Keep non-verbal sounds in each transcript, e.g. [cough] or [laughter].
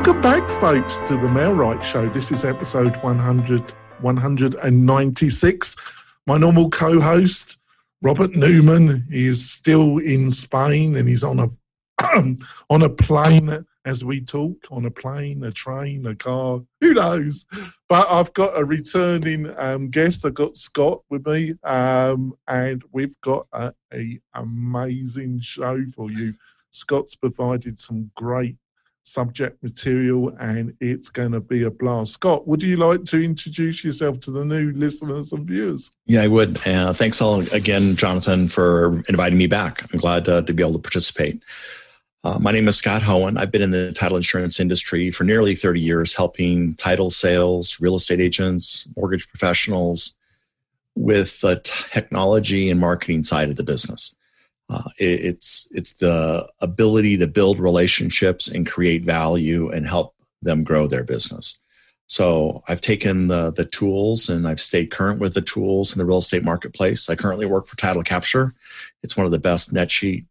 Welcome back, folks, to the MailRight Show. This is episode 100, 196. My normal co host, Robert Newman, is still in Spain and he's on a [clears throat] on a plane as we talk, on a plane, a train, a car, who knows? But I've got a returning um, guest. I've got Scott with me, um, and we've got a, a amazing show for you. Scott's provided some great subject material and it's going to be a blast. Scott, would you like to introduce yourself to the new listeners and viewers? Yeah, I would. Uh, thanks all again, Jonathan, for inviting me back. I'm glad uh, to be able to participate. Uh, my name is Scott Hohen. I've been in the title insurance industry for nearly 30 years, helping title sales, real estate agents, mortgage professionals with the technology and marketing side of the business. Uh, it, it's it's the ability to build relationships and create value and help them grow their business. So I've taken the the tools and I've stayed current with the tools in the real estate marketplace. I currently work for Title Capture. It's one of the best net sheet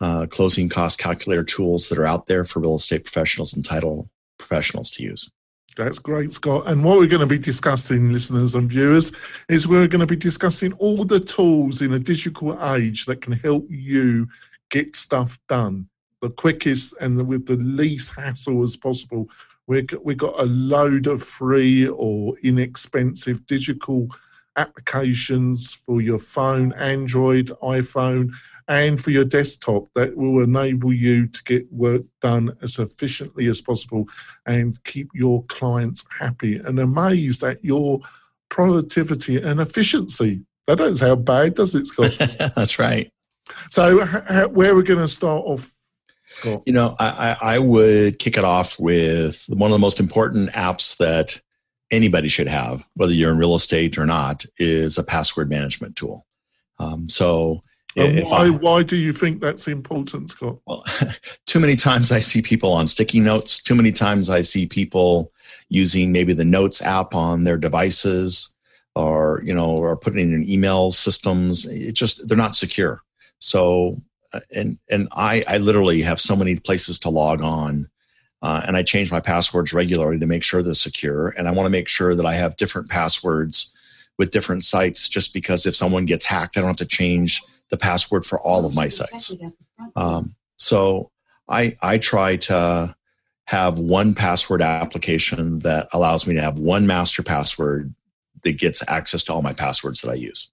uh, closing cost calculator tools that are out there for real estate professionals and title professionals to use. That's great, Scott. And what we're going to be discussing, listeners and viewers, is we're going to be discussing all the tools in a digital age that can help you get stuff done the quickest and with the least hassle as possible. We've got, a load of free or inexpensive digital applications for your phone, Android, iPhone, and for your desktop that will enable you to get work done as efficiently as possible and keep your clients happy and amazed at your productivity and efficiency. That doesn't sound bad, does it, Scott? [laughs] That's right. So, where we're we going to start off Scott? You know, I, I, would kick it off with one of the most important apps that anybody should have, whether you're in real estate or not, is a password management tool. Um, so why, I, why do you think that's important, Scott? Well, [laughs] too many times I see people on sticky notes. Too many times I see people using maybe the Notes app on their devices, or you know, or putting in an email systems. It just they're not secure. So, uh, and and I I literally have so many places to log on. Uh, and I change my passwords regularly to make sure they're secure. And I want to make sure that I have different passwords with different sites just because if someone gets hacked, I don't have to change the password for all of my sites. Um, so I, I try to have one password application that allows me to have one master password that gets access to all my passwords that I use.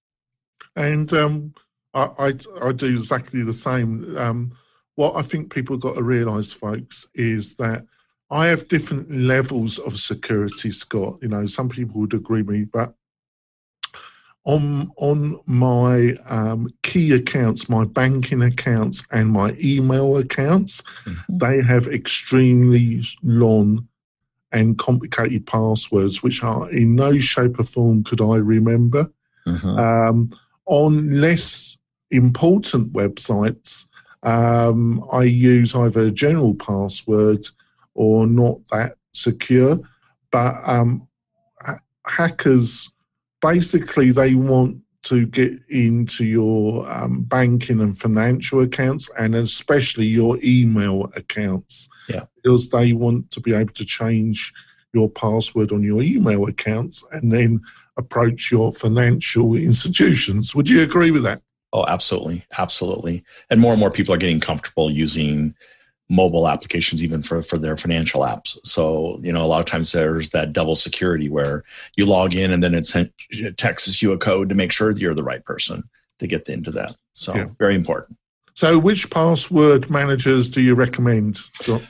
And um, I, I, I, do exactly the same. Um, what I think people got to realize, folks, is that I have different levels of security, Scott. You know, some people would agree with me, but on on my um, key accounts, my banking accounts, and my email accounts, mm-hmm. they have extremely long and complicated passwords, which are in no shape or form could I remember. Mm-hmm. Um, on less important websites, um, I use either a general password or not that secure. But um, hackers basically they want to get into your um, banking and financial accounts and especially your email accounts. Yeah. because they want to be able to change your password on your email accounts and then approach your financial institutions. Would you agree with that? Oh absolutely. Absolutely. And more and more people are getting comfortable using mobile applications even for, for their financial apps so you know a lot of times there's that double security where you log in and then it, sent, it texts you a code to make sure that you're the right person to get into that so yeah. very important so which password managers do you recommend Scott?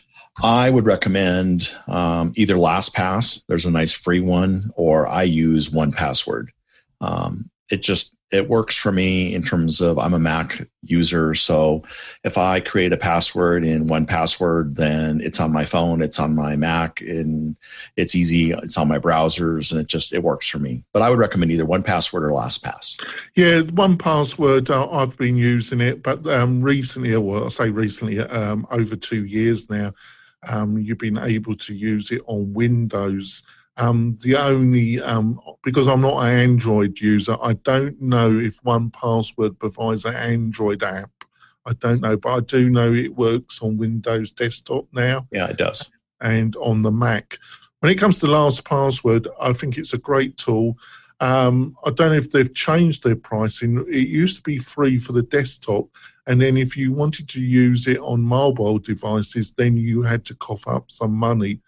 I would recommend um, either LastPass. There's a nice free one, or I use 1Password. Um, it just it works for me in terms of I'm a Mac user. So if I create a password in 1Password, then it's on my phone, it's on my Mac, and it's easy. It's on my browsers, and it just it works for me. But I would recommend either 1Password or LastPass. Yeah, 1Password. Uh, I've been using it, but um, recently, well, I say recently, um, over two years now, um, you've been able to use it on Windows um, the only um, because I'm not an Android user, I don't know if 1Password provides an Android app. I don't know, but I do know it works on Windows desktop now. Yeah, it does. and on the Mac. When it comes to last password, I think it's a great tool. Um, I don't know if they've changed their pricing. It used to be free for the desktop, and then if you wanted to use it on mobile devices, then you had to cough up some money.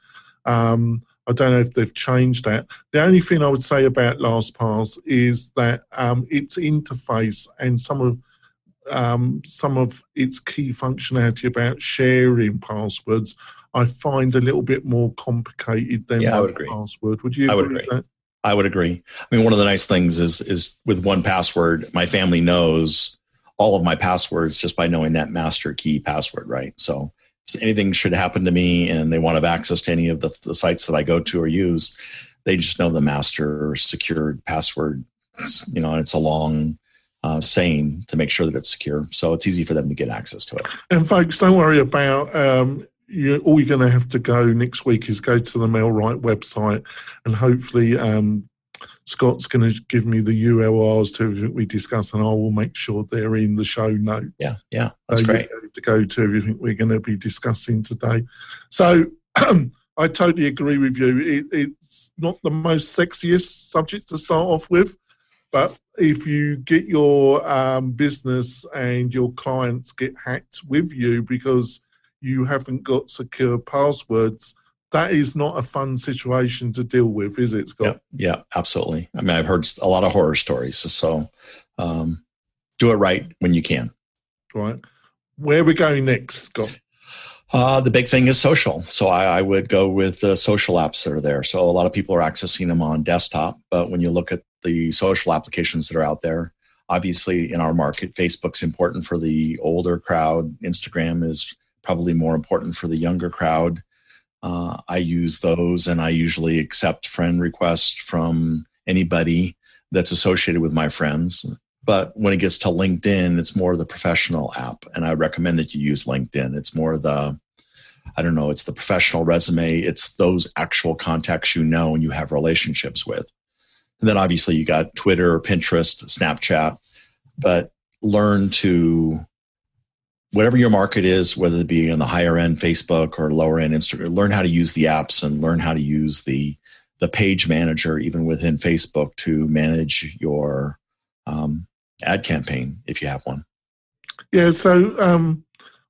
Um, I don't know if they've changed that. The only thing I would say about LastPass is that um, its interface and some of um, some of its key functionality about sharing passwords, I find a little bit more complicated than yeah, I would agree. password. Would you? I would agree. I would agree. I mean, one of the nice things is is with 1Password, my family knows all of my passwords just by knowing that master key password, right? So anything should happen to me and they want to have access to any of the, the sites that I go to or use, they just know the master secured password. You know, and it's a long uh, saying to make sure that it's secure. So it's easy for them to get access to it. And folks, don't worry about um, you. All you're going to have to go next week is go to the MailRight website, and hopefully um, Scott's going to give me the URLs to everything we discuss, and I will make sure they're in the show notes. Yeah, yeah, that's great. To go to everything we're going to be discussing today. So [clears throat] I totally agree with you. It, it's not the most sexiest subject to start off with, but if you get your um, business and your clients get hacked with you because you haven't got secure passwords, that is not a fun situation to deal with, is it, Scott? Yeah, yeah absolutely. I mean, I've heard a lot of horror stories. So um, do it right when you can. Right. Where are we going next, Scott? Uh, the big thing is social. So I, I, would go with the social apps that are there. So a lot of people are accessing them on desktop, but when you look at the social applications that are out there, obviously in our market, Facebook's important for the older crowd. Instagram is probably more important for the younger crowd. Uh, I use those and I usually accept friend requests from anybody that's associated with my friends. But when it gets to LinkedIn, it's more the professional app. And I recommend that you use LinkedIn. It's more the, I don't know, it's the professional resume. It's those actual contacts you know and you have relationships with. And then obviously you got Twitter, Pinterest, Snapchat, but learn to whatever your market is, whether it be on the higher end Facebook or lower end Instagram, learn how to use the apps and learn how to use the the page manager even within Facebook to manage your um, ad campaign if you have one. Yeah, so um,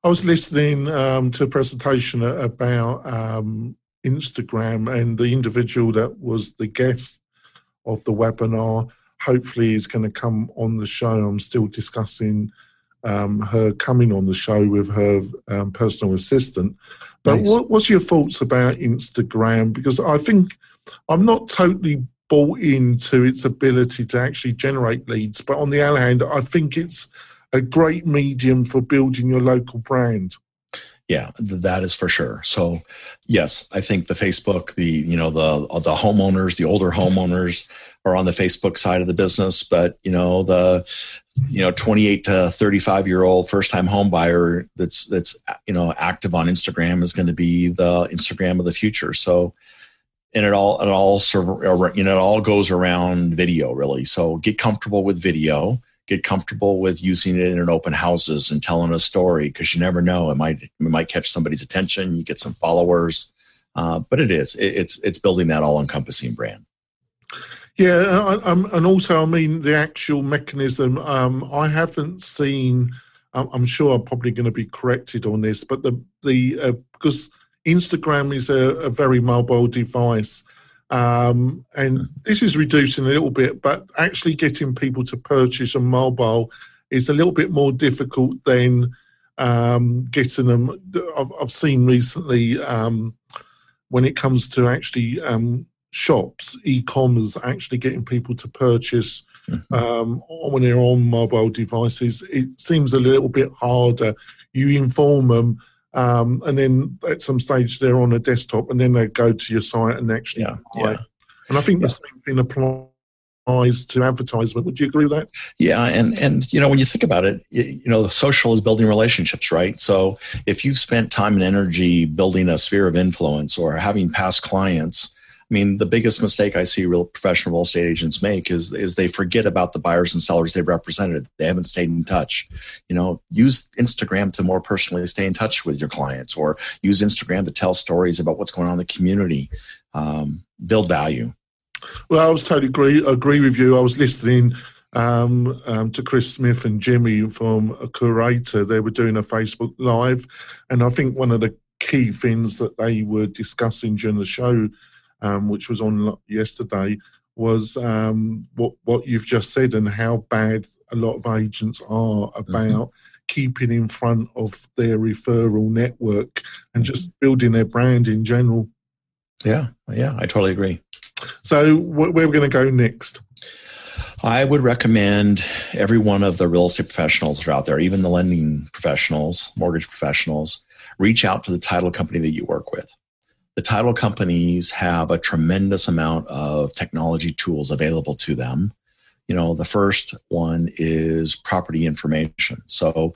I was listening um, to a presentation about um, Instagram, and the individual that was the guest of the webinar hopefully is going to come on the show. I'm still discussing um, her coming on the show with her um, personal assistant. But nice. what, what's your thoughts about Instagram? Because I think I'm not totally bought into its ability to actually generate leads, but on the other hand, I think it's a great medium for building your local brand. Yeah, that is for sure. So, yes, I think the Facebook, the you know the the homeowners, the older homeowners are on the Facebook side of the business, but you know the you know 28 to 35 year old first time home buyer that's that's you know active on instagram is going to be the instagram of the future. So and it all it all you know it all goes around video really. So get comfortable with video get comfortable with using it in open houses and telling a story because you never know it might it might catch somebody's attention you get some followers uh, but it is it, it's it's building that all encompassing brand yeah, and also, I mean, the actual mechanism. Um, I haven't seen. I'm sure I'm probably going to be corrected on this, but the the uh, because Instagram is a, a very mobile device, um, and this is reducing a little bit, but actually getting people to purchase a mobile is a little bit more difficult than um, getting them. I've, I've seen recently um, when it comes to actually um, shops, e-commerce, actually getting people to purchase mm-hmm. um, when they're on mobile devices, it seems a little bit harder. You inform them, um, and then at some stage they're on a desktop, and then they go to your site and actually yeah, buy. Yeah. And I think yeah. the same thing applies to advertisement. Would you agree with that? Yeah, and and you know when you think about it, you, you know the social is building relationships, right? So if you've spent time and energy building a sphere of influence or having past clients I mean, the biggest mistake I see real professional real estate agents make is is they forget about the buyers and sellers they've represented. They haven't stayed in touch. You know, use Instagram to more personally stay in touch with your clients, or use Instagram to tell stories about what's going on in the community. Um, build value. Well, I was totally agree agree with you. I was listening um, um, to Chris Smith and Jimmy from a Curaytor. They were doing a Facebook Live, and I think one of the key things that they were discussing during the show um, which was on yesterday, was um, what what you've just said and how bad a lot of agents are mm-hmm. about mm-hmm. keeping in front of their referral network and just mm-hmm. building their brand in general. Yeah, yeah, I totally agree. So, where we're going to go next? I would recommend every one of the real estate professionals that are out there, even the lending professionals, mortgage professionals, reach out to the title company that you work with the title companies have a tremendous amount of technology tools available to them. You know, the first one is property information. So,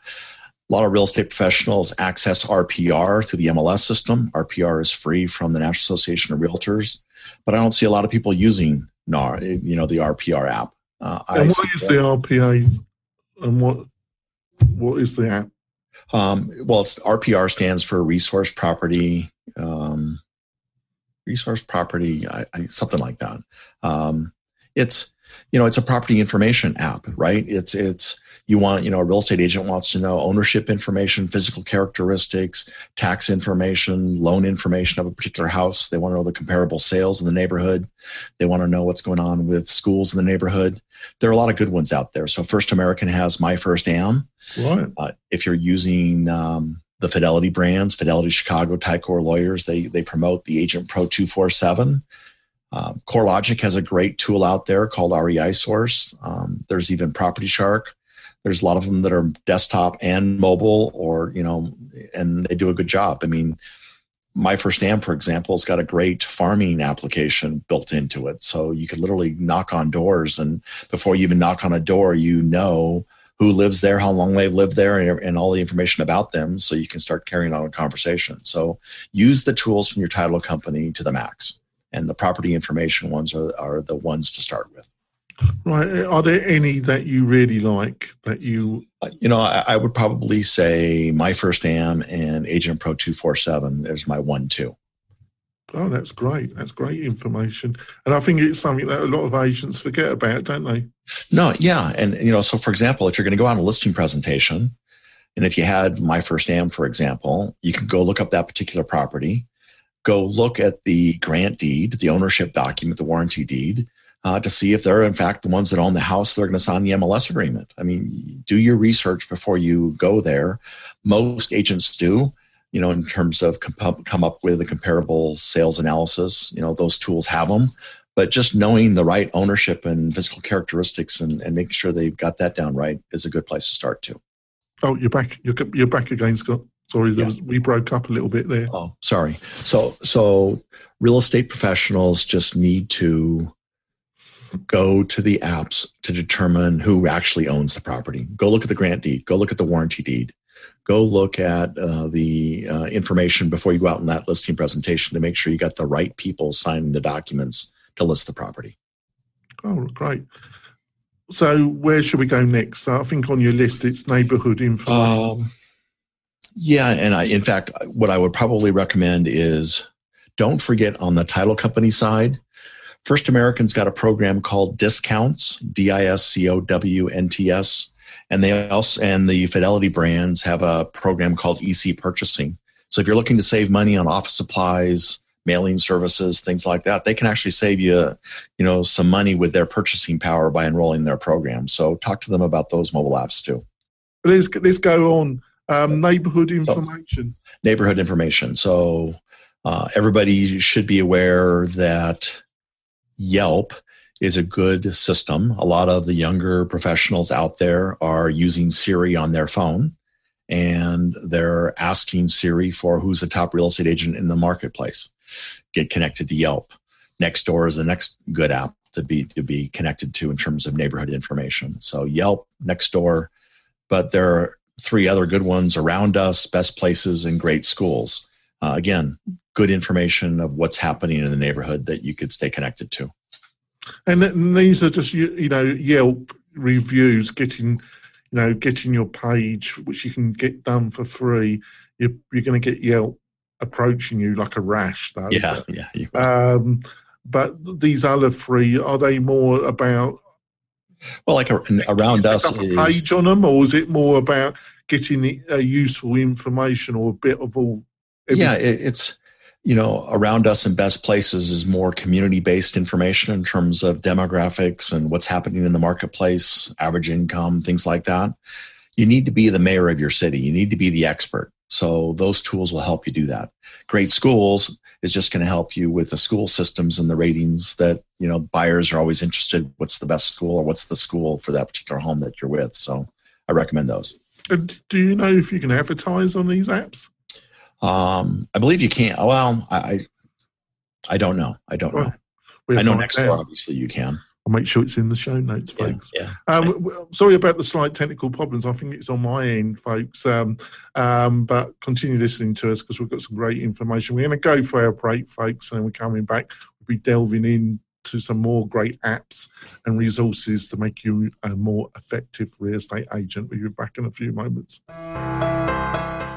a lot of real estate professionals access RPR through the MLS system. RPR is free from the National Association of Realtors, but I don't see a lot of people using NAR, you know, the RPR app. Uh, and what is the RPA? And what what is the app? Um, well, it's RPR stands for Resource Property um, resource property, I, I, something like that. Um, it's you know it's a property information app, right? It's it's you want you know a real estate agent wants to know ownership information, physical characteristics, tax information, loan information of a particular house. They want to know the comparable sales in the neighborhood. They want to know what's going on with schools in the neighborhood. There are a lot of good ones out there. So First American has My First Am. Right. Uh, if you're using um, the Fidelity brands, Fidelity Chicago, Ticor Lawyers, they, they promote the Agent Pro 247. Um, CoreLogic has a great tool out there called REI Source. Um, there's even Property Shark. There's a lot of them that are desktop and mobile, or you know, and they do a good job. I mean, my first am, for example, has got a great farming application built into it, so you could literally knock on doors, and before you even knock on a door, you know who lives there, how long they've lived there, and, and, all the information about them so you can start carrying on a conversation. So use the tools from your title company to the max. And the property information ones are, are the ones to start with. Right. Are there any that you really like that you? Uh, you know, I, I would probably say My First Am and Agent Pro 247 is my one, two. Oh, that's great. That's great information. And I think it's something that a lot of agents forget about, don't they? No, yeah. And, you know, so for example, if you're going to go on a listing presentation, and if you had My First Am, for example, you can go look up that particular property, go look at the grant deed, the ownership document, the warranty deed, uh, to see if they're in fact the ones that own the house they're going to sign the MLS agreement. I mean, do your research before you go there. Most agents do you know, in terms of come up with a comparable sales analysis. You know, those tools have them, but just knowing the right ownership and physical characteristics and, and making sure they've got that down right is a good place to start too. Oh, you're back. You're, you're back again, Scott. Sorry, yeah. was, we broke up a little bit there. Oh, sorry. So, so real estate professionals just need to go to the apps to determine who actually owns the property. Go look at the grant deed. Go look at the warranty deed go look at uh, the uh, information before you go out in that listing presentation to make sure you got the right people signing the documents to list the property. Oh, great. So, where should we go next? I think on your list it's neighborhood info. Um, yeah, and I, in fact, what I would probably recommend is don't forget on the title company side. First American's got a program called DiscOWNts, D I S C O W N T S and they also and the Fidelity brands have a program called EC purchasing. So if you're looking to save money on office supplies, mailing services, things like that, they can actually save you, you know, some money with their purchasing power by enrolling their program. So talk to them about those mobile apps too. Let's let's go on um, neighborhood information. So, neighborhood information. So uh, everybody should be aware that Yelp is a good system. A lot of the younger professionals out there are using Siri on their phone and they're asking Siri for who's the top real estate agent in the marketplace. Get connected to Yelp. Nextdoor is the next good app to be to be connected to in terms of neighborhood information. So Yelp, Nextdoor, but there are three other good ones around us, best places and great schools. Uh, again, good information of what's happening in the neighborhood that you could stay connected to. And these are just you know Yelp reviews, getting you know getting your page, which you can get done for free. You're, you're going to get Yelp approaching you like a rash, though. Yeah, yeah. Um, but these other three are they more about? Well, like a, around us, a page on them, or is it more about getting uh, useful information or a bit of all? Everything? Yeah, it, it's you know, around us in best places is more community based information in terms of demographics and what's happening in the marketplace, average income, things like that. You need to be the mayor of your city. You need to be the expert. So those tools will help you do that. Great schools is just going to help you with the school systems and the ratings that, you know, buyers are always interested. What's the best school or what's the school for that particular home that you're with? So I recommend those. Do you know if you can advertise on these apps? Um, I believe you can't. Well, I, I don't know. I don't well, know. I know next door, obviously, you can. I'll make sure it's in the show notes, folks. Yeah, yeah. Um, sorry about the slight technical problems. I think it's on my end, folks. Um, um, but continue listening to us because we've got some great information. We're going to go for our break, folks, and then we're coming back. We'll be delving into some more great apps and resources to make you a more effective real estate agent. We'll be back in a few moments.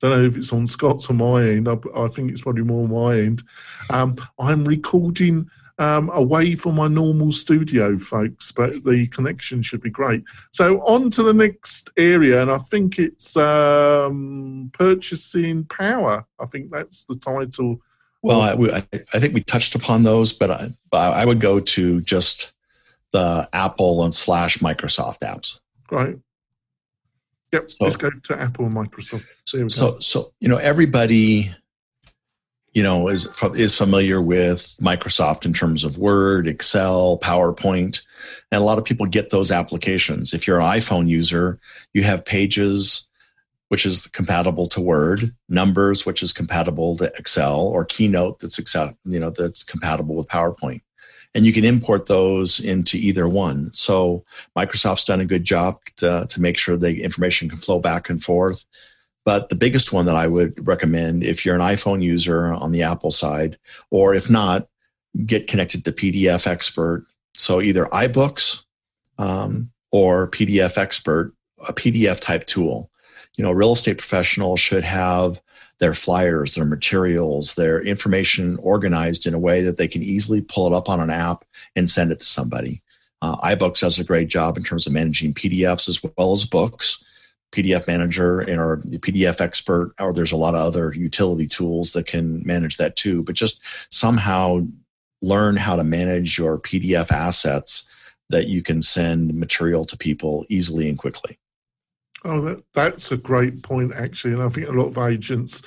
don't know if it's on Scott's or my end. I, I think it's probably more my end. Um, I'm recording um, away from my normal studio, folks, but the connection should be great. So on to the next area, and I think it's um, purchasing power. I think that's the title. Well, I, I think we touched upon those, but I, I would go to just the Apple and slash Microsoft apps. Right. Yep. So, let's go to Apple and Microsoft. So, so, so, you know, everybody, you know, is is familiar with Microsoft in terms of Word, Excel, PowerPoint, and a lot of people get those applications. If you're an iPhone user, you have Pages, which is compatible to Word, Numbers, which is compatible to Excel, or Keynote that's excel, you know, that's compatible with PowerPoint and you can import those into either one. So Microsoft's done a good job to, to make sure the information can flow back and forth. But the biggest one that I would recommend if you're an iPhone user on the Apple side, or if not, get connected to PDF Expert. So either iBooks um, or PDF Expert, a PDF type tool. You know, a real estate professionals should have their flyers, their materials, their information organized in a way that they can easily pull it up on an app and send it to somebody. Uh, iBooks does a great job in terms of managing PDFs as well as books. PDF Manager and the PDF Expert, or there's a lot of other utility tools that can manage that too. But just somehow learn how to manage your PDF assets that you can send material to people easily and quickly. Oh, that, that's a great point, actually. And I think a lot of agents,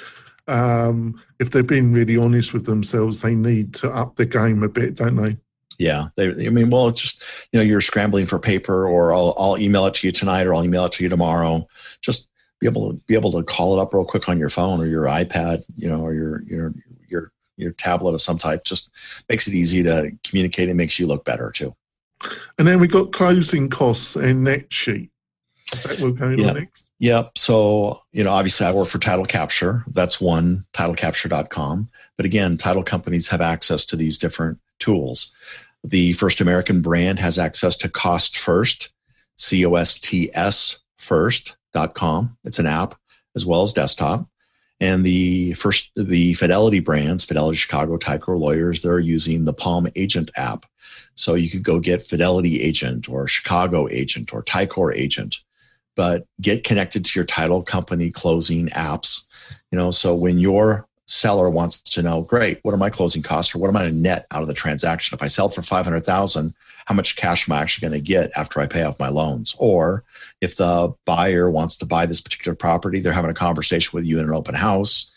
um, if they're being really honest with themselves, they need to up the game a bit, don't they? Yeah, they, I mean, well, it's just you know, you're scrambling for paper, or I'll, I'll email it to you tonight, or I'll email it to you tomorrow. Just be able to be able to call it up real quick on your phone or your iPad, you know, or your your your your tablet of some type. Just makes it easy to communicate and makes you look better too. And then we got closing costs and net sheet. Is that yep. next? Yep. So, you know, obviously I work for Title Capture. That's one, titlecapture.com. But again, title companies have access to these different tools. The First American brand has access to Cost First, C O S T S first.com. It's an app as well as desktop. And the first, the Fidelity brands, Fidelity Chicago, Ticor Lawyers, they're using the Palm Agent app. So you could go get Fidelity Agent or Chicago Agent or Ticor Agent but get connected to your title company closing apps. You know, so when your seller wants to know, great, what are my closing costs or what am I going to net out of the transaction? If I sell for 500,000, how much cash am I actually going to get after I pay off my loans? Or if the buyer wants to buy this particular property, they're having a conversation with you in an open house.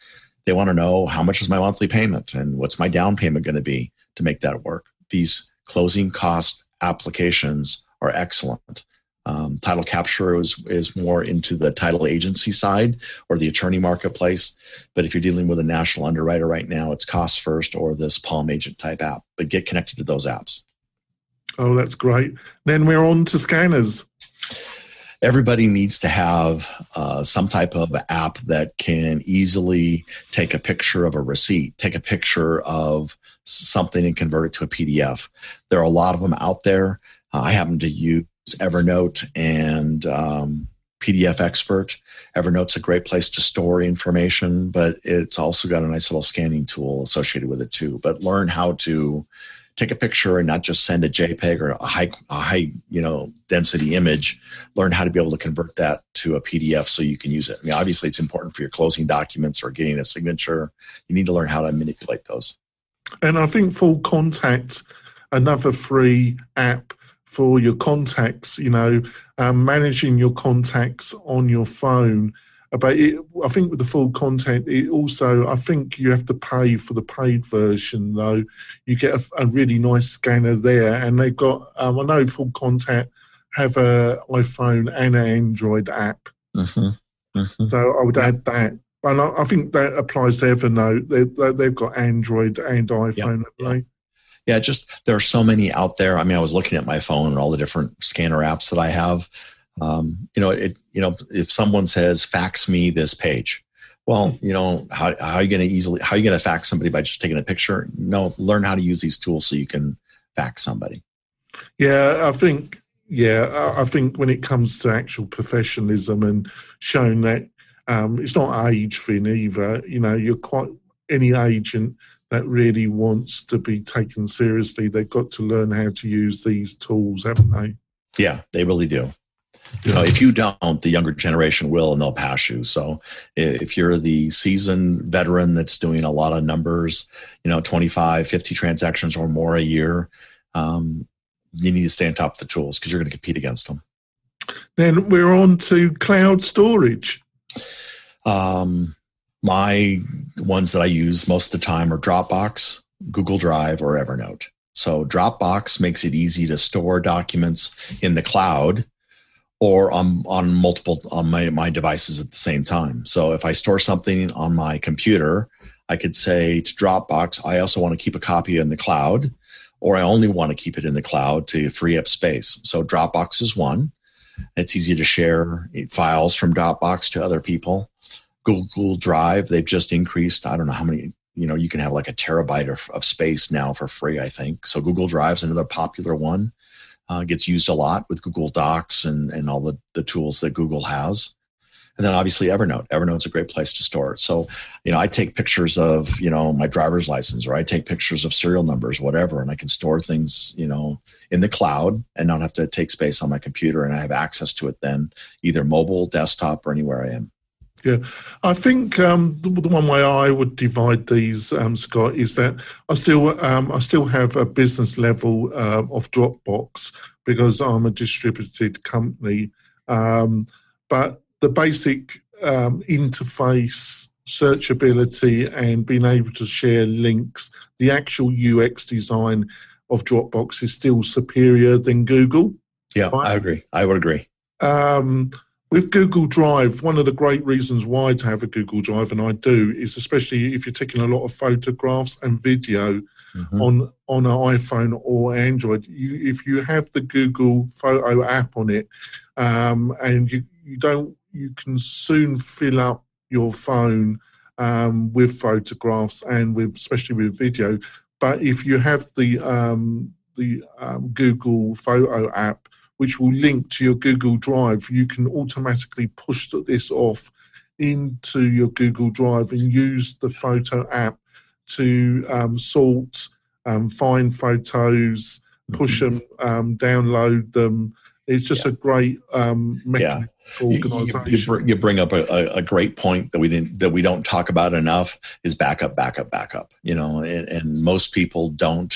They want to know how much is my monthly payment and what's my down payment going to be? to make that work. These closing cost applications are excellent. Um, title capture is, is more into the title agency side or the attorney marketplace. But if you're dealing with a national underwriter right now, it's cost first or this Palm Agent type app. But get connected to those apps. Oh, that's great. Then we're on to scanners. Everybody needs to have uh, some type of app that can easily take a picture of a receipt, take a picture of something and convert it to a PDF. There are a lot of them out there. Uh, I happen to use Evernote and um, PDF Expert. Evernote's a great place to store information, but it's also got a nice little scanning tool associated with it too. But learn how to take a picture and not just send a JPEG or a high, a high, you know, density image. Learn how to be able to convert that to a PDF so you can use it. I mean, obviously, it's important for your closing documents or getting a signature. You need to learn how to manipulate those. And I think Full Contact, another free app for your contacts, you know, um, managing your contacts on your phone. But it, I think with the Full Contact, it also, I think you have to pay for the paid version, though. You get a, a really nice scanner there, and they've got, um, I know Full Contact have a iPhone and an Android app. Mm-hmm. Mm-hmm. So I would add that. And I, I think that applies to Evernote. They, they, have got Android and iPhone, yep yeah, just there are so many out there. I mean, I was looking at my phone and all the different scanner apps that I have. Um, you know, it you know, if someone says fax me this page, well, hmm. you know, how, how are you going to easily how are you going to fax somebody by just taking a picture? No, learn how to use these tools so you can fax somebody. Yeah, I think yeah, I think when it comes to actual professionalism and showing that um, it's not age thing either. You know, you're quite any agent that really wants to be taken seriously, they've got to learn how to use these tools, haven't they? Yeah, they really do. You know, if you don't, the younger generation will, and they'll pass you. So, if you're the seasoned veteran that's doing a lot of numbers, you know, 25, 50 transactions or more a year, um, you need to stay on top of the tools because you're going to compete against them. Then we're on to cloud storage. Um, my ones that I use most of the time are Dropbox, Google Drive, or Evernote. So Dropbox makes it easy to store documents in the cloud or on, on multiple on my, my devices at the same time. So if I store something on my computer, I could say to Dropbox, I also want to keep a copy in the cloud, or I only want to keep it in the cloud to free up space. So Dropbox is one. It's easy to share files from Dropbox to other people. Google Drive, they've just increased. I don't know how many. You know, you can have like a terabyte of, of space now for free. I think so. Google Drive's another popular one. Uh, gets used a lot with Google Docs and and all the the tools that Google has. And then obviously Evernote. Evernote's a great place to store it. So, you know, I take pictures of, you know, my driver's license or I take pictures of serial numbers, whatever, and I can store things, you know, in the cloud and not have to take space on my computer. And I have access to it then, either mobile, desktop, or anywhere I am. Yeah, I think um, the, the, one way I would divide these, um, Scott, is that I still um, I still have a business level uh, of Dropbox because I'm a distributed company, um, but the basic um, interface, searchability, and being able to share links, the actual UX design of Dropbox is still superior than Google. Yeah, right? I agree. I would agree. Um, with Google Drive, one of the great reasons why to have a Google Drive, and I do, is especially if you're taking a lot of photographs and video mm-hmm. on on an iPhone or Android. You, if you have the Google Photo app on it, um, and you you don't, you can soon fill up your phone um, with photographs and with especially with video. But if you have the um, the um, Google Photo app, which will link to your Google Drive. You can automatically push this off into your Google Drive and use the photo app to um, sort, um, find photos, push mm-hmm. them, um, download them. It's just yeah. a great um, mechanism yeah. organization. You, you, you, bring up a, a, great point that we didn't that we don't talk about enough is backup, backup, backup. You know, and, and most people don't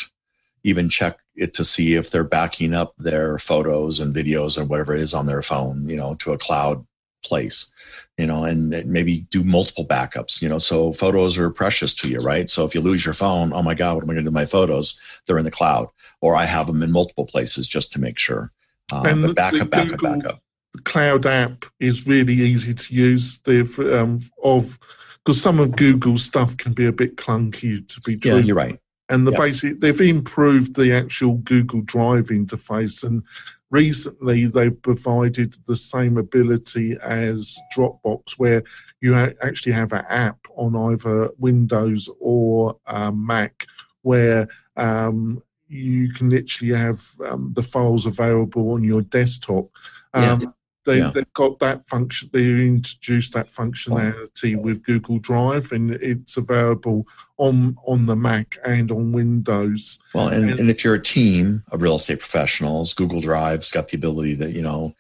even check it to see if they're backing up their photos and videos and whatever it is on their phone, you know, to a cloud place you know and maybe do multiple backups you know. So photos are precious to you right? So if you lose your phone oh my god what am i going to do with my photos? They're in the cloud. Or i have them in multiple places just to make sure. Uh, And but backup the backup Google- backup. The cloud app is really easy to use. The um, of because some of Google's stuff can be a bit clunky to be yeah true. you're right And the Yeah. basic they've improved the actual Google Drive interface, and recently they've provided the same ability as Dropbox, where you actually have an app on either Windows or um, Mac, where um, you can literally have um, the files available on your desktop. Yeah. They, Yeah. They've got that function. They introduced that functionality with Google Drive, and it's available on on the Mac and on Windows. Well, and, And- and if you're a team of real estate professionals, Google Drive's got the ability that, you know,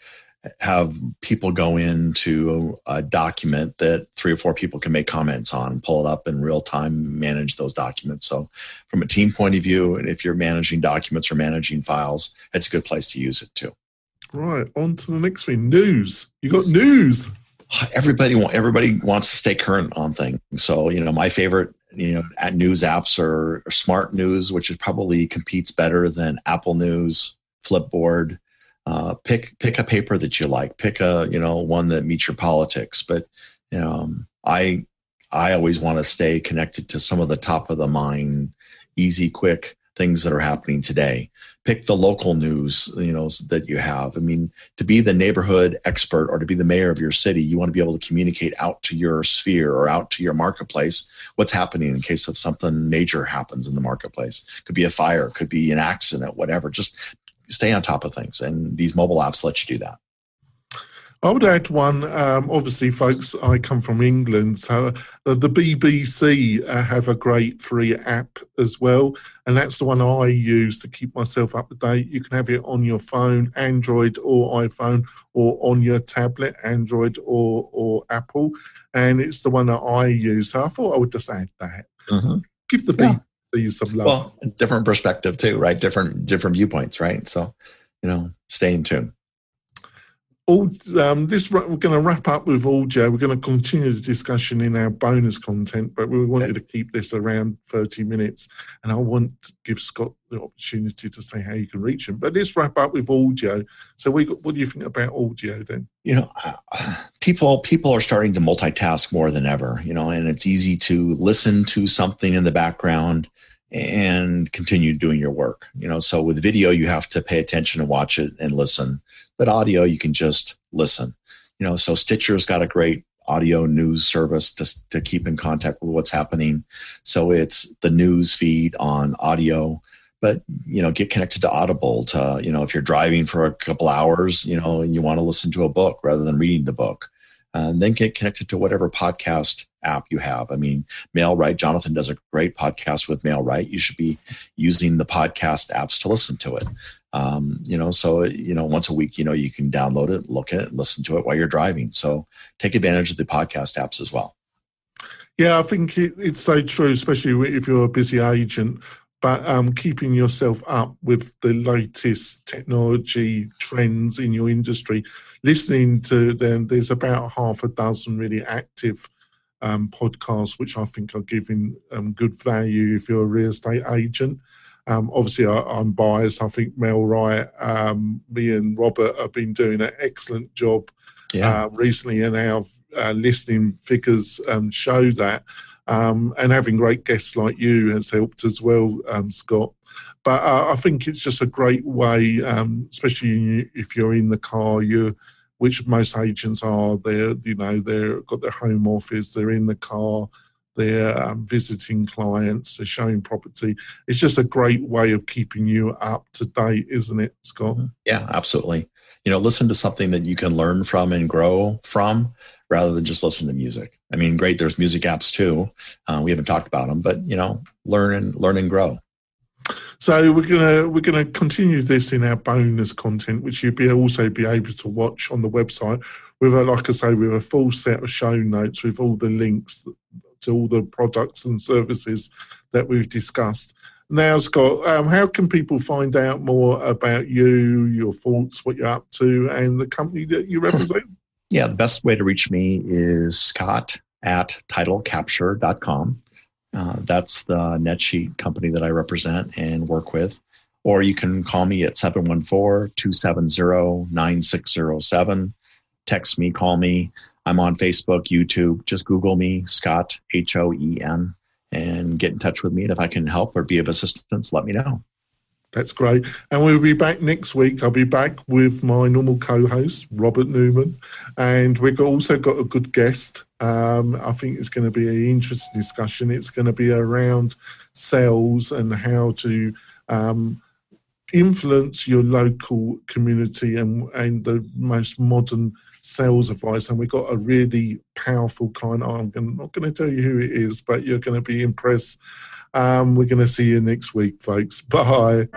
have people go into a document that three or four people can make comments on, pull it up in real time, manage those documents. So, from a team point of view, and if you're managing documents or managing files, it's a good place to use it too. Right, on to the next thing. News. You got news. everybody everybody wants to stay current on things. So you know, my favorite you know at news apps are, Smart News, which probably competes better than Apple News, Flipboard. Uh, pick pick a paper that you like. Pick a you know one that meets your politics. But you know, um, I I always want to stay connected to some of the top of the mind, easy, quick things that are happening today. Pick the local news, you know, that you have. I mean, to be the neighborhood expert or to be the mayor of your city, you want to be able to communicate out to your sphere or out to your marketplace what's happening in case of something major happens in the marketplace. Could be a fire, could be an accident, whatever. Just stay on top of things. And these mobile apps let you do that. I would add one. Um, obviously, folks, I come from England, so uh, the BBC uh, have a great free app as well, and that's the one I use to keep myself up to date. You can have it on your phone, Android or iPhone, or on your tablet, Android or or Apple, and it's the one that I use. So I thought I would just add that. Give the Yeah. BBC some love. Well, different perspective too, right? Different different viewpoints, right? So, you know, stay in tune. All um, this we're going to wrap up with audio. We're going to continue the discussion in our bonus content, but we wanted to keep this around 30 minutes. And I want to give Scott the opportunity to say how you can reach him. But let's wrap up with audio. So, we got, what do you think about audio then? you know people people are starting to multitask more than ever you know and it's easy to listen to something in the background and continue doing your work you know so with video you have to pay attention and watch it and listen but audio you can just listen. You know so stitcher's got a great audio news service to, to keep in contact with what's happening. So it's the news feed on audio but you know get connected to audible to you know if you're driving for a couple hours you know and you want to listen to a book rather than reading the book and then get connected to whatever podcast app you have. I mean mailright jonathan does a great podcast with mailright you should be using the podcast apps to listen to it um, you know so you know once a week you know you can download it look at it listen to it while you're driving so take advantage of the podcast apps as well Yeah, I think it, it's so true, especially if you're a busy agent. But um, keeping yourself up with the latest technology trends in your industry, listening to them, there's about half a dozen really active um, podcasts, which I think are giving um, good value if you're a real estate agent. Um, obviously, I, I'm biased. I think MailRight, um, me and Robert have been doing an excellent job uh, recently, and our uh, listening figures um, show that. Um, and having great guests like you has helped as well, um, Scott. But uh, I think it's just a great way, um, especially if you're in the car, you which most agents are. They're you know they're got their home office, they're in the car, they're um, visiting clients, they're showing property. It's just a great way of keeping you up to date, isn't it, Scott? Yeah, absolutely. You know, listen to something that you can learn from and grow from rather than just listen to music. I mean, great, there's music apps too. Uh, we haven't talked about them, but you know, learn and learn and grow. So we're gonna we're gonna continue this in our bonus content, which you'll be also be able to watch on the website with a like I say with a full set of show notes with all the links to all the products and services that we've discussed. Now, Scott, um, how can people find out more about you, your thoughts, what you're up to, and the company that you represent? [clears throat] Yeah, the best way to reach me is scott at titlecapture.com. Uh, that's the NetSheet company that I represent and work with. Or you can call me at 714 270 9607. Text me, call me. I'm on Facebook, YouTube. Just Google me, Scott, H O E N, and get in touch with me. And if I can help or be of assistance, let me know. That's great. And we'll be back next week. I'll be back with my normal co host, Robert Newman. And we've also got a good guest. Um, I think it's going to be an interesting discussion. It's going to be around sales and how to um, influence your local community and, and the most modern sales advice. And we've got a really powerful client. I'm not going to tell you who it is, but you're going to be impressed um, we're going to see you next week, folks. Bye.